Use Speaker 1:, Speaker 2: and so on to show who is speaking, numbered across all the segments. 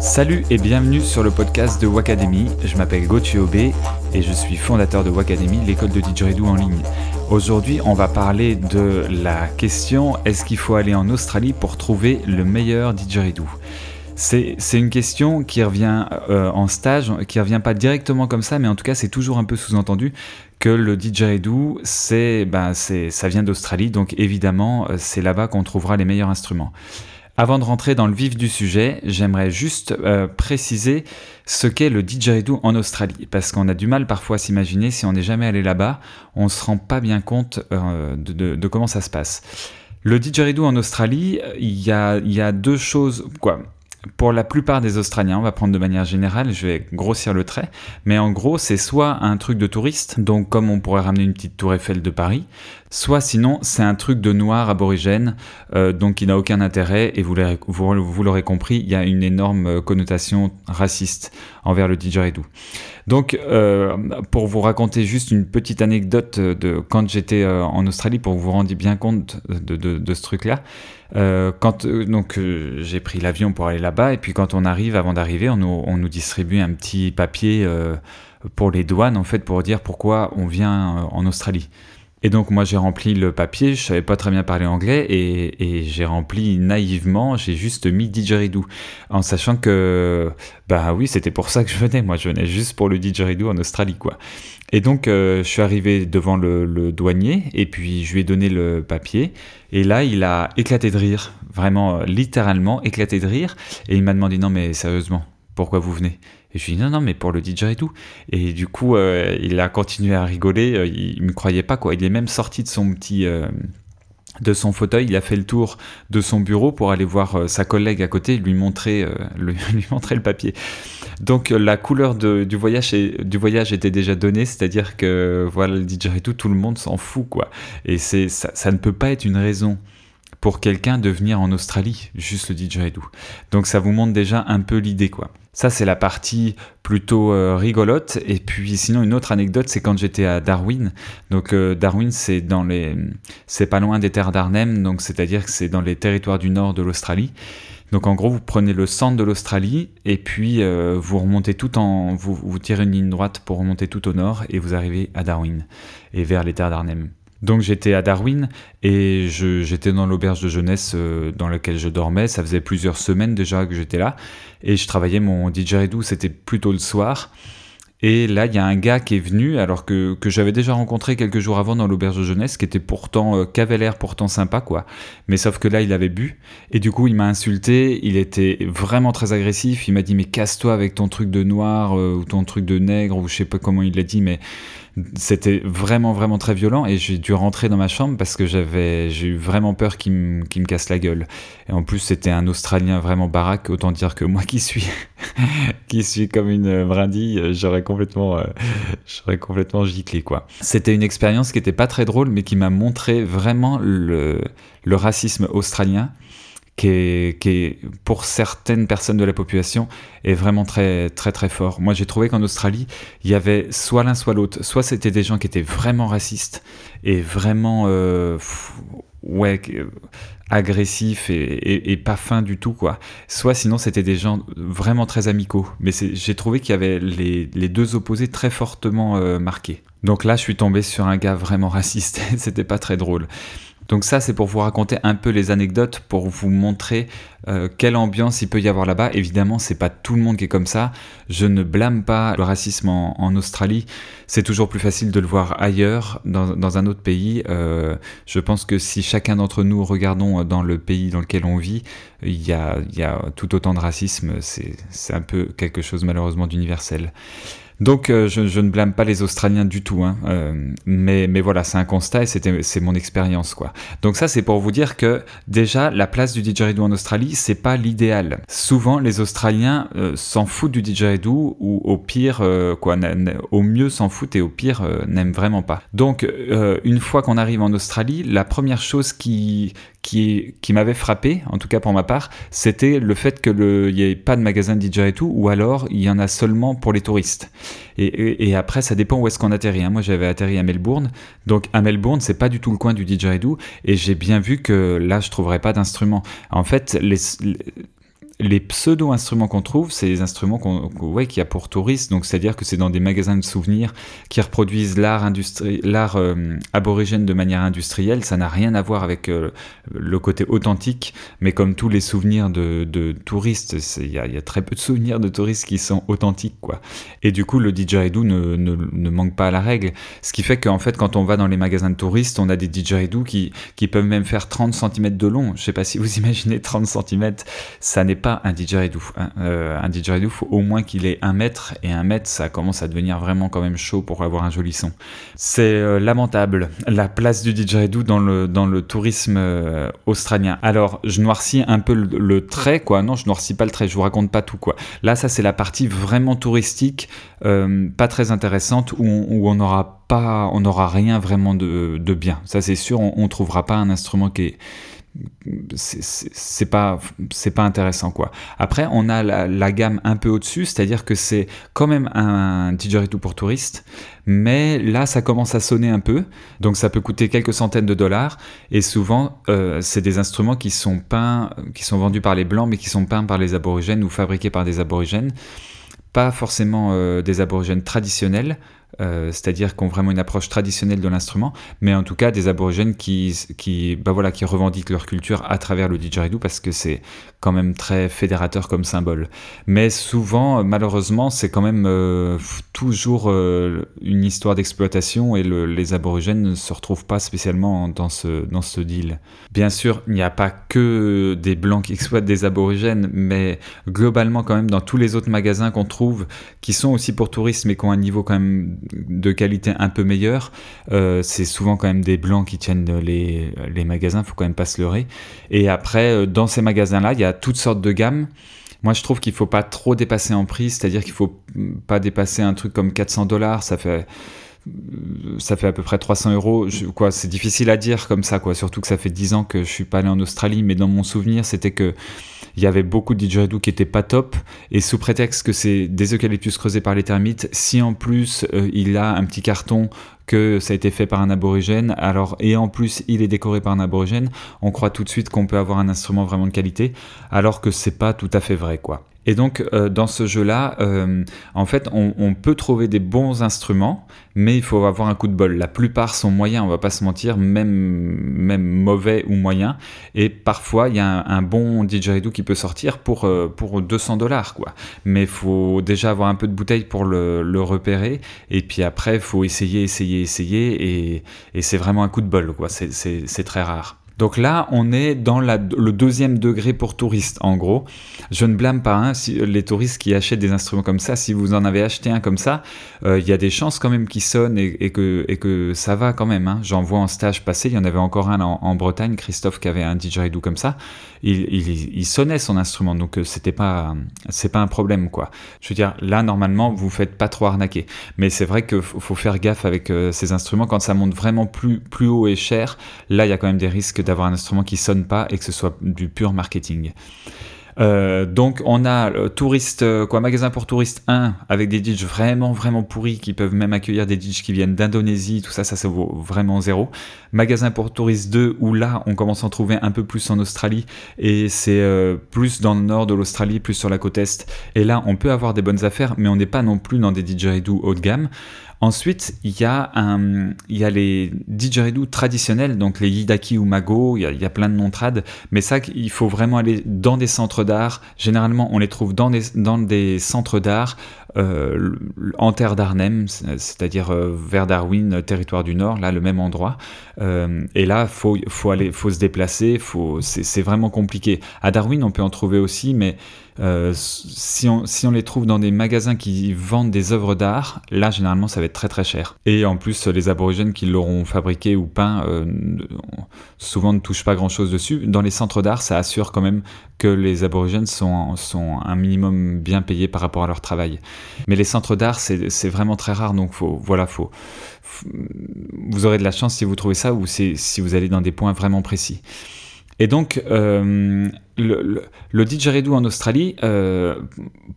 Speaker 1: Salut et bienvenue sur le podcast de Wacademy. Je m'appelle Gauthier Aubé et je suis fondateur de Wacademy, l'école de didgeridoo en ligne. Aujourd'hui, on va parler de la question est-ce qu'il faut aller en Australie pour trouver le meilleur didgeridoo c'est, une question qui revient euh, en stage, qui revient pas directement comme ça, mais en tout cas c'est toujours un peu sous-entendu que le didgeridoo, ben, c'est, ça vient d'Australie, donc évidemment euh, c'est là-bas qu'on trouvera les meilleurs instruments. Avant de rentrer dans le vif du sujet, j'aimerais juste euh, préciser ce qu'est le didgeridoo en Australie, parce qu'on a du mal parfois à s'imaginer, si on n'est jamais allé là-bas, on ne se rend pas bien compte euh, de, comment ça se passe. Le didgeridoo en Australie, il y a, y a deux choses, quoi pour la plupart des Australiens, on va prendre de manière générale, je vais grossir le trait, mais en gros, c'est soit un truc de touriste, donc comme on pourrait ramener une petite tour Eiffel de Paris, soit sinon, c'est un truc de noir aborigène, euh, donc qui n'a aucun intérêt, et vous l'aurez compris, il y a une énorme connotation raciste envers le didgeridoo. Donc, euh, pour vous raconter juste une petite anecdote de quand j'étais euh, en Australie, pour que vous vous rendiez bien compte de, ce truc-là, euh, quand donc j'ai pris l'avion pour aller là-bas, et puis quand on arrive, avant d'arriver, on nous, on nous, distribue un petit papier pour les douanes, en fait, pour dire pourquoi on vient en Australie. Et donc moi j'ai rempli le papier, je savais pas très bien parler anglais et, j'ai rempli naïvement, j'ai juste mis didgeridoo. En sachant que bah oui c'était pour ça que je venais, moi je venais juste pour le didgeridoo en Australie quoi. Et donc euh, je suis arrivé devant le, douanier et puis je lui ai donné le papier. Et là il a éclaté de rire, vraiment littéralement éclaté de rire. Et il m'a demandé non mais sérieusement pourquoi vous venez? Et je lui ai non, non, mais pour le DJ et tout. Et du coup, euh, il a continué à rigoler, euh, il, ne me croyait pas, quoi. Il est même sorti de son petit. Euh, de son fauteuil, il a fait le tour de son bureau pour aller voir sa collègue à côté, lui montrer, lui, montrer le papier. Donc la couleur du, voyage du voyage était déjà donnée, c'est-à-dire que voilà le DJ et tout, tout le monde s'en fout quoi. Et ça, ne peut pas être une raison pour quelqu'un de venir en Australie, juste le didgeridoo. Donc ça vous montre déjà un peu l'idée quoi. Ça, c'est la partie plutôt euh, rigolote. Et puis, sinon, une autre anecdote, c'est quand j'étais à Darwin. Donc, euh, Darwin, c'est dans les, c'est pas loin des terres d'Arnhem. Donc, c'est-à-dire que c'est dans les territoires du nord de l'Australie. Donc, en gros, vous prenez le centre de l'Australie et puis euh, vous remontez tout en, vous, vous tirez une ligne droite pour remonter tout au nord et vous arrivez à Darwin et vers les terres d'Arnhem. Donc j'étais à Darwin et j'étais dans l'auberge de jeunesse euh, dans laquelle je dormais. Ça faisait plusieurs semaines déjà que j'étais là et je travaillais mon didgeridoo. C'était plutôt le soir. Et là, il y a un gars qui est venu, alors que, que j'avais déjà rencontré quelques jours avant dans l'auberge de jeunesse, qui était pourtant, euh, l'air pourtant sympa, quoi. Mais sauf que là, il avait bu. Et du coup, il m'a insulté. Il était vraiment très agressif. Il m'a dit, mais casse-toi avec ton truc de noir, euh, ou ton truc de nègre, ou je sais pas comment il l'a dit, mais c'était vraiment vraiment très violent et j'ai dû rentrer dans ma chambre parce que j'avais j'ai eu vraiment peur qu'il me, me casse la gueule et en plus c'était un Australien vraiment baraque autant dire que moi qui suis qui suis comme une brindille j'aurais complètement euh, j'aurais complètement giclé quoi c'était une expérience qui était pas très drôle mais qui m'a montré vraiment le le racisme australien qui est, pour certaines personnes de la population, est vraiment très très très fort. Moi, j'ai trouvé qu'en Australie, il y avait soit l'un soit l'autre. Soit c'était des gens qui étaient vraiment racistes et vraiment euh, ouais agressifs et, pas fins du tout quoi. Soit sinon c'était des gens vraiment très amicaux. Mais j'ai trouvé qu'il y avait les, deux opposés très fortement euh, marqués. Donc là, je suis tombé sur un gars vraiment raciste. C'était pas très drôle. Donc ça, c'est pour vous raconter un peu les anecdotes, pour vous montrer euh, quelle ambiance il peut y avoir là-bas. Évidemment, c'est pas tout le monde qui est comme ça. Je ne blâme pas le racisme en, Australie. C'est toujours plus facile de le voir ailleurs, dans, un autre pays. Euh, je pense que si chacun d'entre nous regardons dans le pays dans lequel on vit, il y a, il y a tout autant de racisme. C'est un peu quelque chose malheureusement d'universel. Donc euh, je, ne blâme pas les Australiens du tout, hein, euh, mais, mais voilà, c'est un constat et c'est mon expérience. quoi. Donc ça, c'est pour vous dire que déjà, la place du didgeridoo en Australie, c'est pas l'idéal. Souvent, les Australiens euh, s'en foutent du didgeridoo ou au pire, quoi, au mieux s'en foutent et au pire n'aiment vraiment pas. Donc une fois qu'on arrive en Australie, la première chose qui, qui, qui m'avait frappé, en tout cas pour ma part, c'était le fait qu'il n'y ait pas de magasin de didgeridoo ou alors il y en a seulement pour les touristes. Et, après, ça dépend où est-ce qu'on atterrit. Hein. Moi, j'avais atterri à Melbourne. Donc, à Melbourne, c'est pas du tout le coin du didgeridoo. Et j'ai bien vu que là, je trouverais pas d'instrument. En fait, les, les pseudo-instruments qu'on trouve, c'est les instruments qu'on, ouais, qu'il y a pour touristes, donc c'est-à-dire que c'est dans des magasins de souvenirs qui reproduisent l'art, l'art euh, aborigène de manière industrielle. Ça n'a rien à voir avec euh, le côté authentique, mais comme tous les souvenirs de, de touristes, il y, a, très peu de souvenirs de touristes qui sont authentiques, quoi. Et du coup, le didgeridoo ne, ne, ne manque pas à la règle, ce qui fait qu'en fait, quand on va dans les magasins de touristes, on a des didgeridoo qui, qui peuvent même faire 30 cm de long. Je sais pas si vous imaginez 30 cm, ça n'est pas un didgeridoo. Hein. Euh, un didgeridoo, faut au moins qu'il ait un mètre, et un mètre, ça commence à devenir vraiment quand même chaud pour avoir un joli son. C'est euh, lamentable, la place du didgeridoo dans le, dans le tourisme euh, australien. Alors, je noircis un peu le, trait, quoi. Non, je noircis pas le trait, je vous raconte pas tout, quoi. Là, ça, c'est la partie vraiment touristique, pas très intéressante, où on, où pas, on n'aura rien vraiment de, de bien. Ça, c'est sûr, on, on trouvera pas un instrument qui est c'est pas c'est pas intéressant quoi. Après on a la, gamme un peu au-dessus, c'est-à-dire que c'est quand même un didgeridoo pour touristes, mais là ça commence à sonner un peu, donc ça peut coûter quelques centaines de dollars et souvent euh, c'est des instruments qui sont peints, qui sont vendus par les blancs mais qui sont peints par les aborigènes ou fabriqués par des aborigènes, pas forcément euh, des aborigènes traditionnels euh, c'est-à-dire qui ont vraiment une approche traditionnelle de l'instrument, mais en tout cas des aborigènes qui, qui, bah voilà, qui revendiquent leur culture à travers le didgeridoo parce que c'est quand même très fédérateur comme symbole. Mais souvent, malheureusement, c'est quand même euh, toujours euh, une histoire d'exploitation et le, les aborigènes ne se retrouvent pas spécialement dans ce, dans ce deal. Bien sûr, il n'y a pas que des blancs qui exploitent des aborigènes, mais globalement quand même dans tous les autres magasins qu'on trouve, qui sont aussi pour touristes mais qui ont un niveau quand même de qualité un peu meilleure, euh, c'est souvent quand même des blancs qui tiennent les, les magasins, faut quand même pas se leurrer. Et après, euh, dans ces magasins-là, il y a toutes sortes de gammes. Moi, je trouve qu'il faut pas trop dépasser en prix, c'est-à-dire qu'il faut pas dépasser un truc comme 400 dollars, ça fait ça fait à peu près 300 euros. Quoi, c'est difficile à dire comme ça, quoi. Surtout que ça fait 10 ans que je suis pas allé en Australie, mais dans mon souvenir, c'était que il y avait beaucoup de didgeridoo qui étaient pas top, et sous prétexte que c'est des eucalyptus creusés par les termites, si en plus euh, il a un petit carton que ça a été fait par un aborigène, alors et en plus il est décoré par un aborigène, on croit tout de suite qu'on peut avoir un instrument vraiment de qualité, alors que c'est pas tout à fait vrai, quoi. Et donc, euh, dans ce jeu-là, euh, en fait, on, peut trouver des bons instruments, mais il faut avoir un coup de bol. La plupart sont moyens, on va pas se mentir, même, même mauvais ou moyens. Et parfois, il y a un, un, bon didgeridoo qui peut sortir pour, euh, pour 200 dollars, quoi. Mais il faut déjà avoir un peu de bouteille pour le, le repérer. Et puis après, il faut essayer, essayer, essayer. Et, et c'est vraiment un coup de bol, quoi. C'est très rare. Donc là, on est dans le deuxième degré pour touristes, en gros. Je ne blâme pas hein, les touristes qui achètent des instruments comme ça. Si vous en avez acheté un comme ça, il euh, y a des chances quand même qu'ils sonnent et, que, que ça va quand même. Hein. J'en vois en stage passé, il y en avait encore un en, Bretagne, Christophe qui avait un didgeridoo comme ça. Il, il, il sonnait son instrument, donc euh, c'était pas, pas un problème. Je veux dire, là normalement, vous faites pas trop arnaquer. Mais c'est vrai qu'il faut faire gaffe avec euh, ces instruments quand ça monte vraiment plus, plus haut et cher. Là, il y a quand même des risques d'avoir un instrument qui sonne pas et que ce soit du pur marketing. Euh, donc on a le touriste, quoi, magasin pour touristes 1 avec des DJs vraiment vraiment pourris qui peuvent même accueillir des DJs qui viennent d'Indonésie, tout ça, ça, ça vaut vraiment zéro. Magasin pour touristes 2 où là on commence à en trouver un peu plus en Australie et c'est euh, plus dans le nord de l'Australie, plus sur la côte est. Et là on peut avoir des bonnes affaires, mais on n'est pas non plus dans des didgeridoo haut de gamme. Ensuite, il y, a un, il y a les didgeridoo traditionnels, donc les yidaki ou mago, il y, a, plein de noms trad, mais ça, il faut vraiment aller dans des centres Généralement, on les trouve dans des centres d'art euh, en terre d'Arnhem, c'est-à-dire euh, vers Darwin, territoire du Nord, là, le même endroit. Euh, et là, faut, faut faut se déplacer, c'est vraiment compliqué. À Darwin, on peut en trouver aussi, mais euh, si, on, les trouve dans des magasins qui vendent des œuvres d'art, là généralement ça va être très très cher. Et en plus les aborigènes qui l'auront fabriqué ou peint euh, souvent ne touchent pas grand chose dessus. Dans les centres d'art ça assure quand même que les aborigènes sont un minimum bien payés par rapport à leur travail. Mais les centres d'art c'est vraiment très rare donc faut, voilà, faut, vous aurez de la chance si vous trouvez ça ou si vous allez dans des points vraiment précis. Et donc, euh, le, le, didgeridoo en Australie, euh,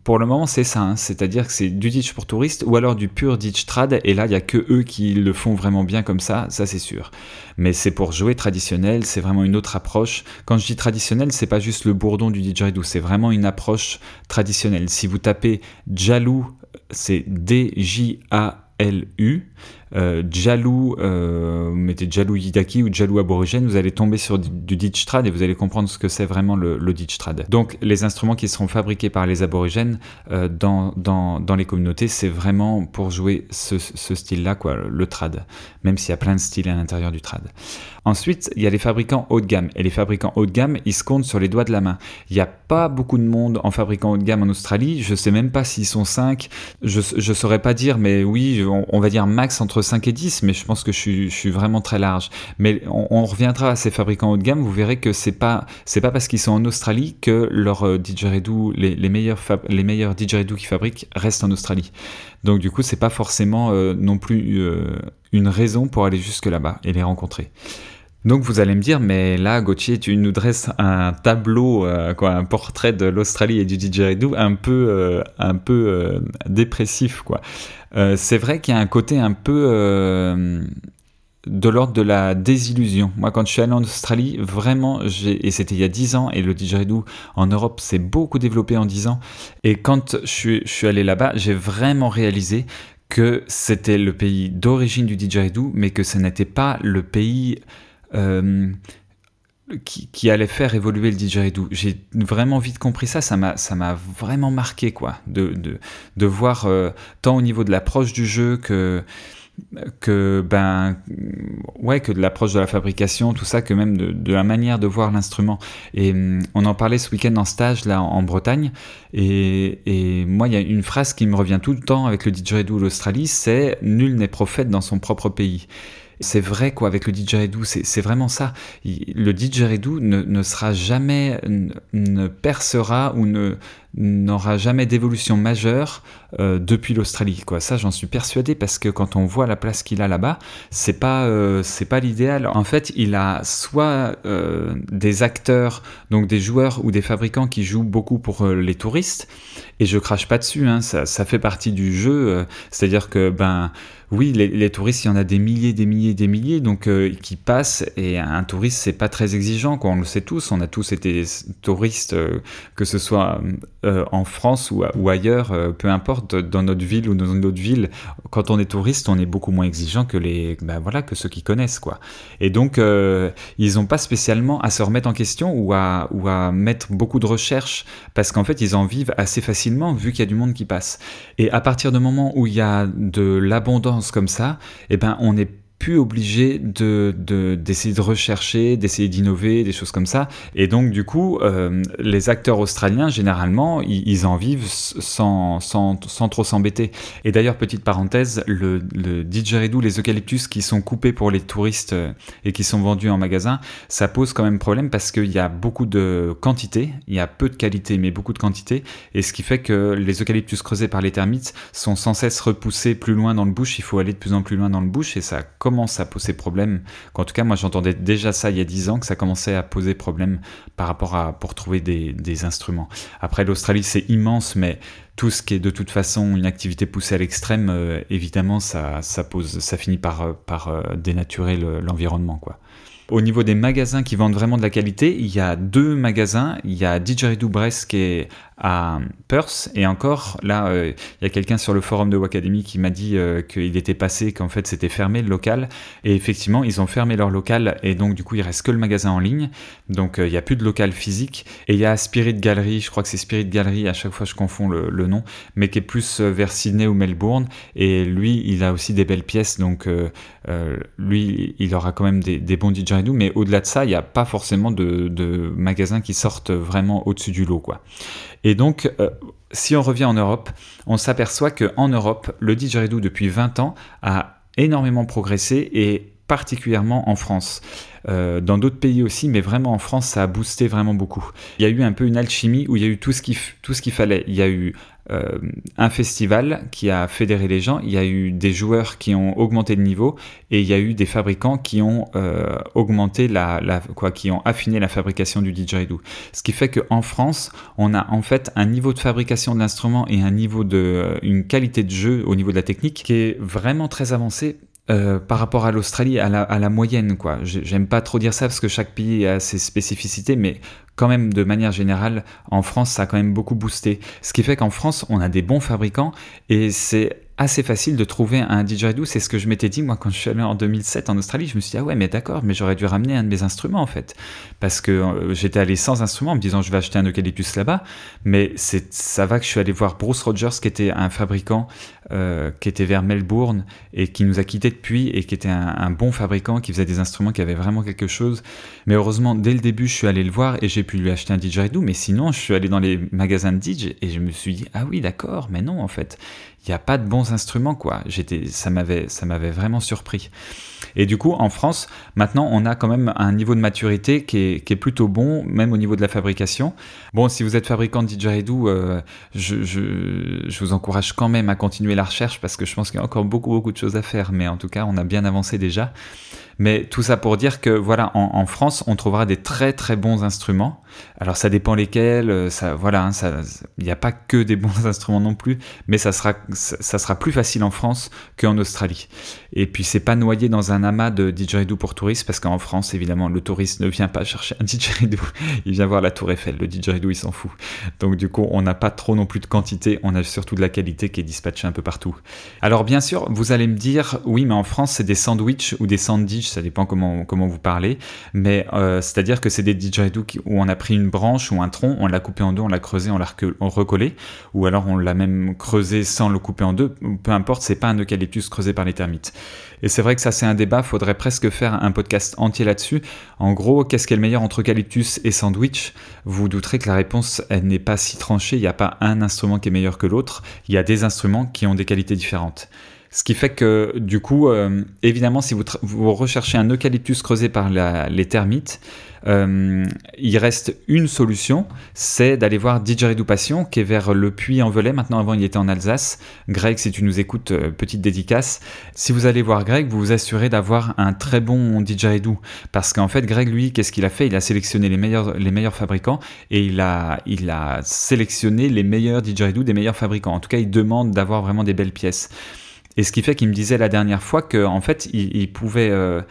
Speaker 1: pour le moment, c'est ça. C'est-à-dire que c'est du ditch pour touristes ou alors du pur ditch trad. Et là, il n'y a que eux qui le font vraiment bien comme ça, ça c'est sûr. Mais c'est pour jouer traditionnel, c'est vraiment une autre approche. Quand je dis traditionnel, c'est pas juste le bourdon du didgeridoo, c'est vraiment une approche traditionnelle. Si vous tapez Jalou, c'est D-J-A-L-U, euh, Jalou, euh, mettez Jalou Yidaki ou Jalou aborigène, vous allez tomber sur du, du et vous allez comprendre ce que c'est vraiment le, le trad. Donc les instruments qui seront fabriqués par les aborigènes euh, dans, dans, dans, les communautés, c'est vraiment pour jouer ce, style-là, quoi, le trad, même s'il y a plein de styles à l'intérieur du trad. Ensuite, il y a les fabricants haut de gamme. Et les fabricants haut de gamme, ils se comptent sur les doigts de la main. Il n'y a pas beaucoup de monde en fabricant haut de gamme en Australie. Je sais même pas s'ils sont 5. Je ne saurais pas dire, mais oui, on va dire max entre 5 et 10, mais je pense que je suis, vraiment très large. Mais on, reviendra à ces fabricants haut de gamme, vous verrez que c'est pas, pas parce qu'ils sont en Australie que leurs euh, didgeridoo, les, les, meilleurs, les meilleurs didgeridoo qu'ils fabriquent restent en Australie. Donc du coup, c'est pas forcément euh, non plus euh, une raison pour aller jusque là-bas et les rencontrer. Donc vous allez me dire, mais là, Gauthier, tu nous dresses un tableau, quoi, un portrait de l'Australie et du didgeridoo un peu, un peu dépressif, quoi. Euh, c'est vrai qu'il y a un côté un peu euh, de l'ordre de la désillusion. Moi, quand je suis allé en Australie, vraiment, et c'était il y a 10 ans, et le didgeridoo en Europe s'est beaucoup développé en 10 ans, et quand je suis, je suis allé là-bas, j'ai vraiment réalisé que c'était le pays d'origine du didgeridoo, mais que ce n'était pas le pays... Euh, qui, allait faire évoluer le didgeridoo. J'ai vraiment vite compris ça, ça m'a, ça m'a vraiment marqué, quoi, de, de, de voir euh, tant au niveau de l'approche du jeu que, que, ben, ouais, que de l'approche de la fabrication, tout ça, que même de, la manière de voir l'instrument. Et hum, on en parlait ce week-end en stage, là, en, Bretagne, et, et moi, il y a une phrase qui me revient tout le temps avec le didgeridoo l'Australie, c'est « Nul n'est prophète dans son propre pays ». C'est vrai quoi avec le didgeridoo, c'est vraiment ça. Le didgeridoo ne, ne sera jamais, ne percera ou ne n'aura jamais d'évolution majeure euh, depuis l'Australie quoi ça j'en suis persuadé parce que quand on voit la place qu'il a là-bas c'est pas euh, c'est pas l'idéal en fait il a soit euh, des acteurs donc des joueurs ou des fabricants qui jouent beaucoup pour les touristes et je crache pas dessus hein, ça, ça, fait partie du jeu c'est à dire que ben oui, les, touristes, il y en a des milliers, des milliers, des milliers, donc qui passent. Et un touriste, c'est pas très exigeant, quoi. On le sait tous. On a tous été touristes, que ce soit euh, en France ou, ailleurs, euh, peu importe, dans notre ville ou dans une autre ville, quand on est touriste, on est beaucoup moins exigeant que les, ben voilà, que ceux qui connaissent quoi. Et donc, euh, ils n'ont pas spécialement à se remettre en question ou à, ou à mettre beaucoup de recherches parce qu'en fait, ils en vivent assez facilement vu qu'il y a du monde qui passe. Et à partir du moment où il y a de l'abondance comme ça, eh ben, on est obligé de, d'essayer de, rechercher, d'essayer d'innover, des choses comme ça. Et donc, du coup, euh, les acteurs australiens, généralement, ils, en vivent sans, sans, sans trop s'embêter. Et d'ailleurs, petite parenthèse, le, le didgeridoo, les eucalyptus qui sont coupés pour les touristes euh, et qui sont vendus en magasin, ça pose quand même problème parce qu'il y a beaucoup de quantité, il y a peu de qualité, mais beaucoup de quantité. Et ce qui fait que les eucalyptus creusés par les termites sont sans cesse repoussés plus loin dans le bush. Il faut aller de plus en plus loin dans le bush et ça commence à poser problème. En tout cas, moi j'entendais déjà ça il y a 10 ans, que ça commençait à poser problème par rapport à pour trouver des, instruments. Après, l'Australie c'est immense, mais tout ce qui est de toute façon une activité poussée à l'extrême, euh, évidemment, ça, ça, pose, ça finit par, par euh, dénaturer l'environnement. quoi. Au niveau des magasins qui vendent vraiment de la qualité, il y a deux magasins. Il y a Didgeridoo Brest qui est à Perth. Et encore, là, euh, il y a quelqu'un sur le forum de Wacademy qui m'a dit euh, qu'il était passé, qu'en fait c'était fermé le local. Et effectivement, ils ont fermé leur local et donc du coup, il reste que le magasin en ligne. Donc euh, il n'y a plus de local physique. Et il y a Spirit Gallery, je crois que c'est Spirit Gallery, à chaque fois je confonds le, nom, mais qui est plus vers Sydney ou Melbourne. Et lui, il a aussi des belles pièces. Donc lui, il aura quand même des, des bons didgeridoo. Mais au-delà de ça, il n'y a pas forcément de magasins qui sortent vraiment au-dessus du lot. quoi. Et donc, euh, si on revient en Europe, on s'aperçoit qu'en Europe, le didgeridoo depuis 20 ans a énormément progressé et particulièrement en France. Euh, dans d'autres pays aussi, mais vraiment en France, ça a boosté vraiment beaucoup. Il y a eu un peu une alchimie où il y a eu tout ce qu'il fallait. Il y a eu euh, un festival qui a fédéré les gens, il y a eu des joueurs qui ont augmenté le niveau et il y a eu des fabricants qui ont euh, augmenté la, quoi, qui ont affiné la fabrication du didgeridoo. Ce qui fait qu'en France, on a en fait un niveau de fabrication de l'instrument et un niveau de, une qualité de jeu au niveau de la technique qui est vraiment très avancé euh, par rapport à l'Australie, à la, moyenne, quoi. J'aime pas trop dire ça parce que chaque pays a ses spécificités, mais quand même, de manière générale, en France, ça a quand même beaucoup boosté. Ce qui fait qu'en France, on a des bons fabricants et c'est assez facile de trouver un didgeridoo. C'est ce que je m'étais dit moi quand je suis allé en 2007 en Australie. Je me suis dit ah ouais mais d'accord, mais j'aurais dû ramener un de mes instruments en fait, parce que euh, j'étais allé sans instrument en me disant je vais acheter un eucalyptus là-bas. Mais ça va que je suis allé voir Bruce Rogers qui était un fabricant euh, qui était vers Melbourne et qui nous a quittés depuis et qui était un, bon fabricant qui faisait des instruments qui avaient vraiment quelque chose. Mais heureusement dès le début je suis allé le voir et j'ai pu lui acheter un didgeridoo. Mais sinon je suis allé dans les magasins de didge et je me suis dit ah oui d'accord, mais non en fait il n'y a pas de bons instruments, quoi. J'étais, ça m'avait, vraiment surpris. Et du coup, en France, maintenant, on a quand même un niveau de maturité qui est, plutôt bon, même au niveau de la fabrication. Bon, si vous êtes fabricant de didgeridoo, euh, je, vous encourage quand même à continuer la recherche parce que je pense qu'il y a encore beaucoup, beaucoup de choses à faire. Mais en tout cas, on a bien avancé déjà. Mais tout ça pour dire que voilà, en, France, on trouvera des très très bons instruments. Alors ça dépend lesquels, euh, voilà, hein, il n'y a pas que des bons instruments non plus, mais ça sera, plus facile en France qu'en Australie. Et puis c'est pas noyé dans un amas de didgeridoo pour touristes, parce qu'en France, évidemment, le touriste ne vient pas chercher un didgeridoo, il vient voir la tour Eiffel, le didgeridoo il s'en fout. Donc du coup, on n'a pas trop non plus de quantité, on a surtout de la qualité qui est dispatchée un peu partout. Alors bien sûr, vous allez me dire, oui, mais en France, c'est des sandwichs ou des sandwichs ça dépend comment, comment vous parlez, mais euh, c'est-à-dire que c'est des didgeridoo où on a pris une branche ou un tronc, on l'a coupé en deux, on l'a creusé, on l'a recollé, ou alors on l'a même creusé sans le couper en deux, peu importe, c'est pas un eucalyptus creusé par les termites. Et c'est vrai que ça c'est un débat, faudrait presque faire un podcast entier là-dessus. En gros, qu'est-ce qui est le meilleur entre eucalyptus et sandwich? Vous douterez que la réponse elle n'est pas si tranchée, il n'y a pas un instrument qui est meilleur que l'autre, il y a des instruments qui ont des qualités différentes. Ce qui fait que, du coup, euh, évidemment, si vous, recherchez un eucalyptus creusé par les termites, euh, il reste une solution, c'est d'aller voir Didgeridoo Passion, qui est vers le Puy-en-Velay. Maintenant, avant, il était en Alsace. Greg, si tu nous écoutes, euh, petite dédicace. Si vous allez voir Greg, vous vous assurez d'avoir un très bon Didgeridoo. Parce qu'en fait, Greg, lui, qu'est-ce qu'il a fait? Il a sélectionné les meilleurs, les meilleurs fabricants et il a, il a sélectionné les meilleurs Didgeridoo des meilleurs fabricants. En tout cas, il demande d'avoir vraiment des belles pièces. Et ce qui fait qu'il me disait la dernière fois qu'en en fait, il, pouvait. Euh,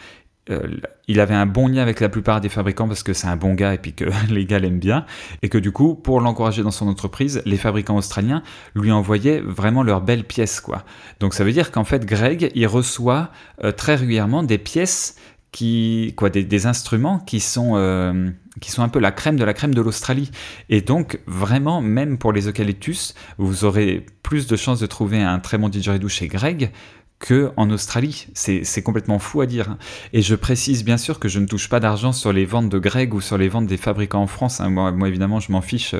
Speaker 1: euh, il avait un bon lien avec la plupart des fabricants parce que c'est un bon gars et puis que les gars l'aiment bien. Et que du coup, pour l'encourager dans son entreprise, les fabricants australiens lui envoyaient vraiment leurs belles pièces. quoi. Donc ça veut dire qu'en fait, Greg, il reçoit euh, très régulièrement des pièces qui, quoi, des, instruments qui sont, euh, qui sont un peu la crème de la crème de l'Australie. Et donc, vraiment, même pour les eucalyptus, vous aurez plus de chances de trouver un très bon didgeridoo chez Greg que en Australie. C'est complètement fou à dire. Et je précise bien sûr que je ne touche pas d'argent sur les ventes de Greg ou sur les ventes des fabricants en France. Hein. Moi, évidemment, je m'en fiche.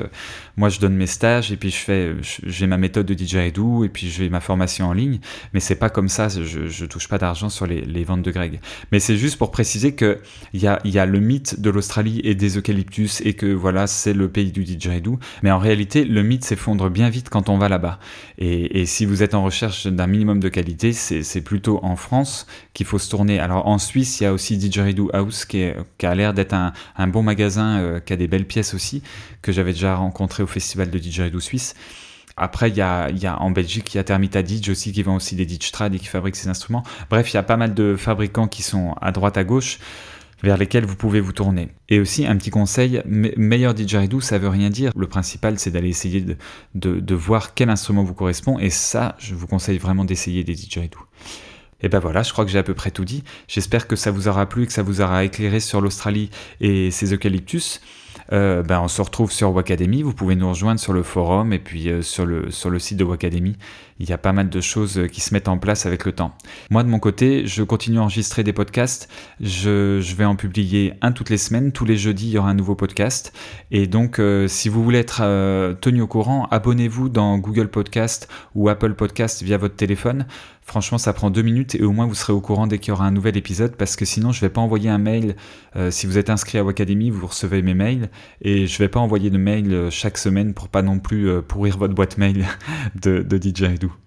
Speaker 1: Moi, je donne mes stages et puis je fais, j'ai ma méthode de didgeridoo et puis j'ai ma formation en ligne. Mais c'est pas comme ça. Je, ne touche pas d'argent sur les, ventes de Greg. Mais c'est juste pour préciser que il y a, y a le mythe de l'Australie et des eucalyptus et que voilà, c'est le pays du didgeridoo. Mais en réalité, le mythe s'effondre bien vite quand on va là-bas. Et, et si vous êtes en recherche d'un minimum de qualité, c'est c'est plutôt en France qu'il faut se tourner. Alors en Suisse, il y a aussi Didgeridoo House qui, a l'air d'être un, bon magasin, euh, qui a des belles pièces aussi, que j'avais déjà rencontré au festival de Didgeridoo Suisse. Après, il y a, en Belgique, il y a Termita Didge aussi qui vend aussi des Didgetrad et qui fabrique ces instruments. Bref, il y a pas mal de fabricants qui sont à droite à gauche vers lesquels vous pouvez vous tourner. Et aussi un petit conseil, meilleur didgeridoo, ça veut rien dire. Le principal, c'est d'aller essayer de, voir quel instrument vous correspond. Et ça, je vous conseille vraiment d'essayer des didgeridoo. Et ben voilà, je crois que j'ai à peu près tout dit. J'espère que ça vous aura plu, que ça vous aura éclairé sur l'Australie et ses eucalyptus. Euh, ben on se retrouve sur Wacademy. Vous pouvez nous rejoindre sur le forum et puis euh, sur, le, sur le site de Wacademy il y a pas mal de choses qui se mettent en place avec le temps. Moi, de mon côté, je continue à enregistrer des podcasts. Je, vais en publier un toutes les semaines. Tous les jeudis, il y aura un nouveau podcast. Et donc, euh, si vous voulez être euh, tenu au courant, abonnez-vous dans Google Podcast ou Apple Podcast via votre téléphone. Franchement, ça prend deux minutes et au moins vous serez au courant dès qu'il y aura un nouvel épisode parce que sinon je vais pas envoyer un mail. Euh, si vous êtes inscrit à Wacademy, vous recevez mes mails et je vais pas envoyer de mail euh, chaque semaine pour pas non plus euh, pourrir votre boîte mail de, de DJ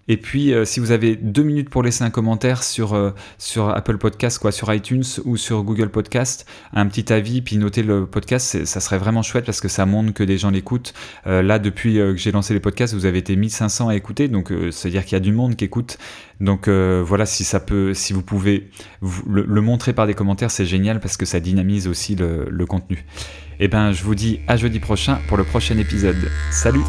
Speaker 1: Et puis, si vous avez deux minutes pour laisser un commentaire sur, sur Apple Podcast, quoi, sur iTunes ou sur Google Podcast, un petit avis, puis noter le podcast, ça serait vraiment chouette parce que ça montre que des gens l'écoutent. là, depuis que j'ai lancé les podcasts, vous avez été 1500 à écouter, donc c'est-à-dire qu'il y a du monde qui écoute. Voilà, si ça peut, si vous pouvez le, montrer par des commentaires, c'est génial parce que ça dynamise aussi le, le contenu. Et eh ben, je vous dis à jeudi prochain pour le prochain épisode. Salut